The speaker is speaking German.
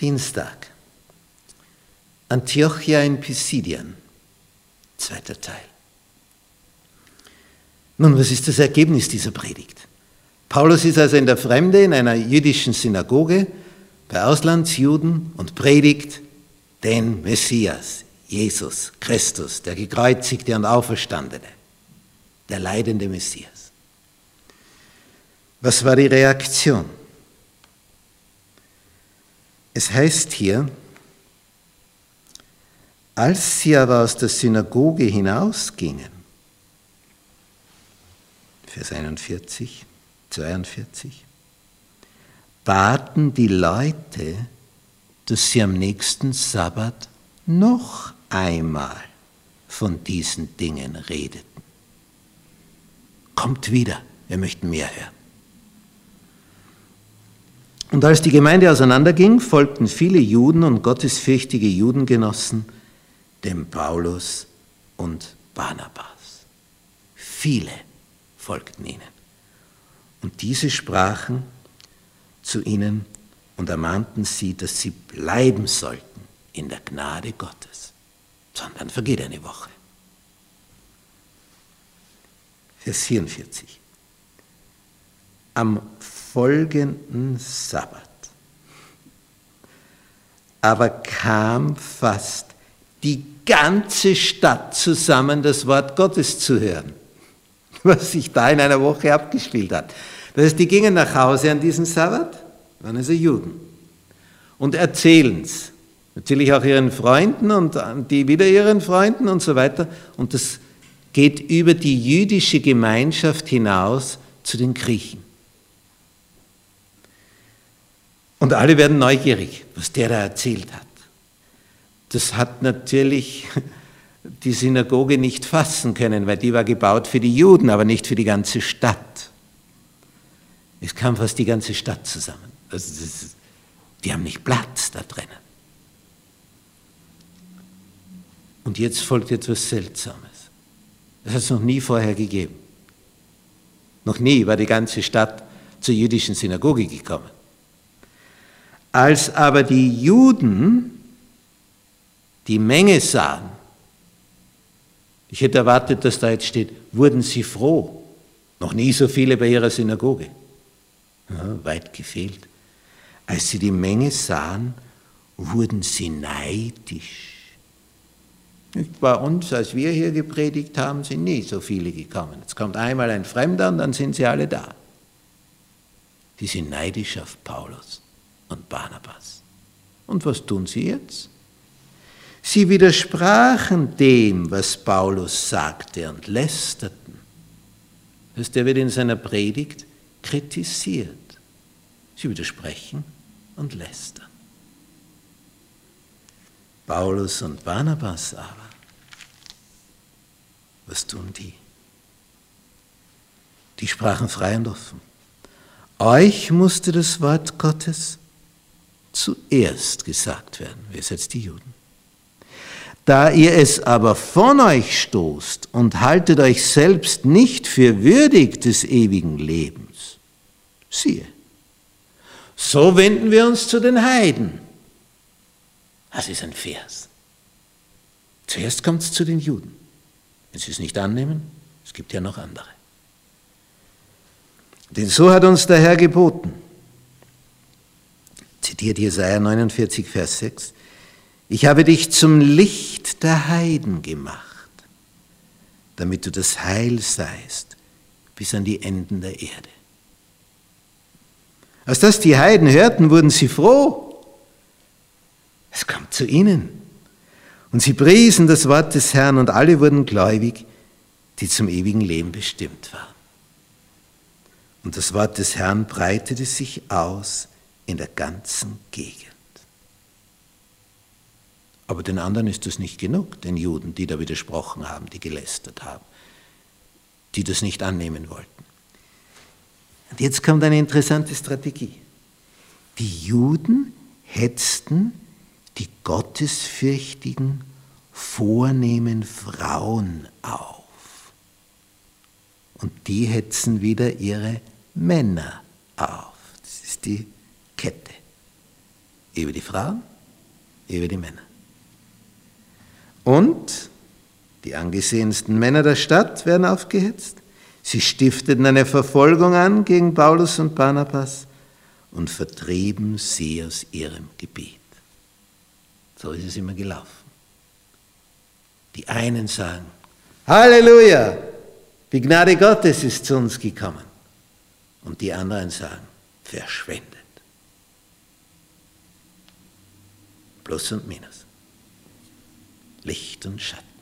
Dienstag. Antiochia in Pisidien. Zweiter Teil. Nun, was ist das Ergebnis dieser Predigt? Paulus ist also in der Fremde in einer jüdischen Synagoge bei Auslandsjuden und predigt den Messias, Jesus Christus, der gekreuzigte und auferstandene, der leidende Messias. Was war die Reaktion? Es heißt hier, als sie aber aus der Synagoge hinausgingen, Vers 41, 42, baten die Leute, dass sie am nächsten Sabbat noch einmal von diesen Dingen redeten. Kommt wieder, wir möchten mehr hören. Und als die Gemeinde auseinanderging, folgten viele Juden und gottesfürchtige Judengenossen dem Paulus und Barnabas. Viele folgten ihnen. Und diese sprachen zu ihnen und ermahnten sie, dass sie bleiben sollten in der Gnade Gottes. Sondern vergeht eine Woche. Vers 44. Am folgenden Sabbat aber kam fast die ganze Stadt zusammen, das Wort Gottes zu hören, was sich da in einer Woche abgespielt hat. Das heißt, die gingen nach Hause an diesem Sabbat, waren also Juden, und erzählen es. Natürlich auch ihren Freunden und die wieder ihren Freunden und so weiter. Und das geht über die jüdische Gemeinschaft hinaus zu den Griechen. Und alle werden neugierig, was der da erzählt hat. Das hat natürlich die Synagoge nicht fassen können, weil die war gebaut für die Juden, aber nicht für die ganze Stadt. Es kam fast die ganze Stadt zusammen. Also ist, die haben nicht Platz da drinnen. Und jetzt folgt etwas Seltsames. Das hat es noch nie vorher gegeben. Noch nie war die ganze Stadt zur jüdischen Synagoge gekommen. Als aber die Juden die Menge sahen, ich hätte erwartet, dass da jetzt steht, wurden sie froh. Noch nie so viele bei ihrer Synagoge. Ja, weit gefehlt. Als sie die Menge sahen, wurden sie neidisch. Bei uns, als wir hier gepredigt haben, sind nie so viele gekommen. Jetzt kommt einmal ein Fremder und dann sind sie alle da. Die sind neidisch auf Paulus und Barnabas. Und was tun sie jetzt? Sie widersprachen dem, was Paulus sagte und lästerten. Das der wird in seiner Predigt kritisiert. Sie widersprechen und lästern. Paulus und Barnabas aber, was tun die? Die sprachen frei und offen. Euch musste das Wort Gottes zuerst gesagt werden. Wer jetzt die Juden? Da ihr es aber von euch stoßt und haltet euch selbst nicht für würdig des ewigen Lebens, siehe, so wenden wir uns zu den Heiden. Das ist ein Vers. Zuerst kommt es zu den Juden. Wenn sie es nicht annehmen, es gibt ja noch andere. Denn so hat uns der Herr geboten. Zitiert Jesaja 49, Vers 6. Ich habe dich zum Licht der Heiden gemacht, damit du das Heil seist bis an die Enden der Erde. Als das die Heiden hörten, wurden sie froh. Es kommt zu ihnen. Und sie priesen das Wort des Herrn und alle wurden gläubig, die zum ewigen Leben bestimmt waren. Und das Wort des Herrn breitete sich aus in der ganzen Gegend. Aber den anderen ist das nicht genug, den Juden, die da widersprochen haben, die gelästert haben, die das nicht annehmen wollten. Und jetzt kommt eine interessante Strategie. Die Juden hetzten die gottesfürchtigen, vornehmen Frauen auf. Und die hetzen wieder ihre Männer auf. Das ist die Kette. über die Frauen, über die Männer. Und die angesehensten Männer der Stadt werden aufgehetzt. Sie stifteten eine Verfolgung an gegen Paulus und Barnabas und vertrieben sie aus ihrem Gebiet. So ist es immer gelaufen. Die einen sagen, Halleluja, die Gnade Gottes ist zu uns gekommen. Und die anderen sagen, verschwendet. Plus und Minus. Licht und Schatten.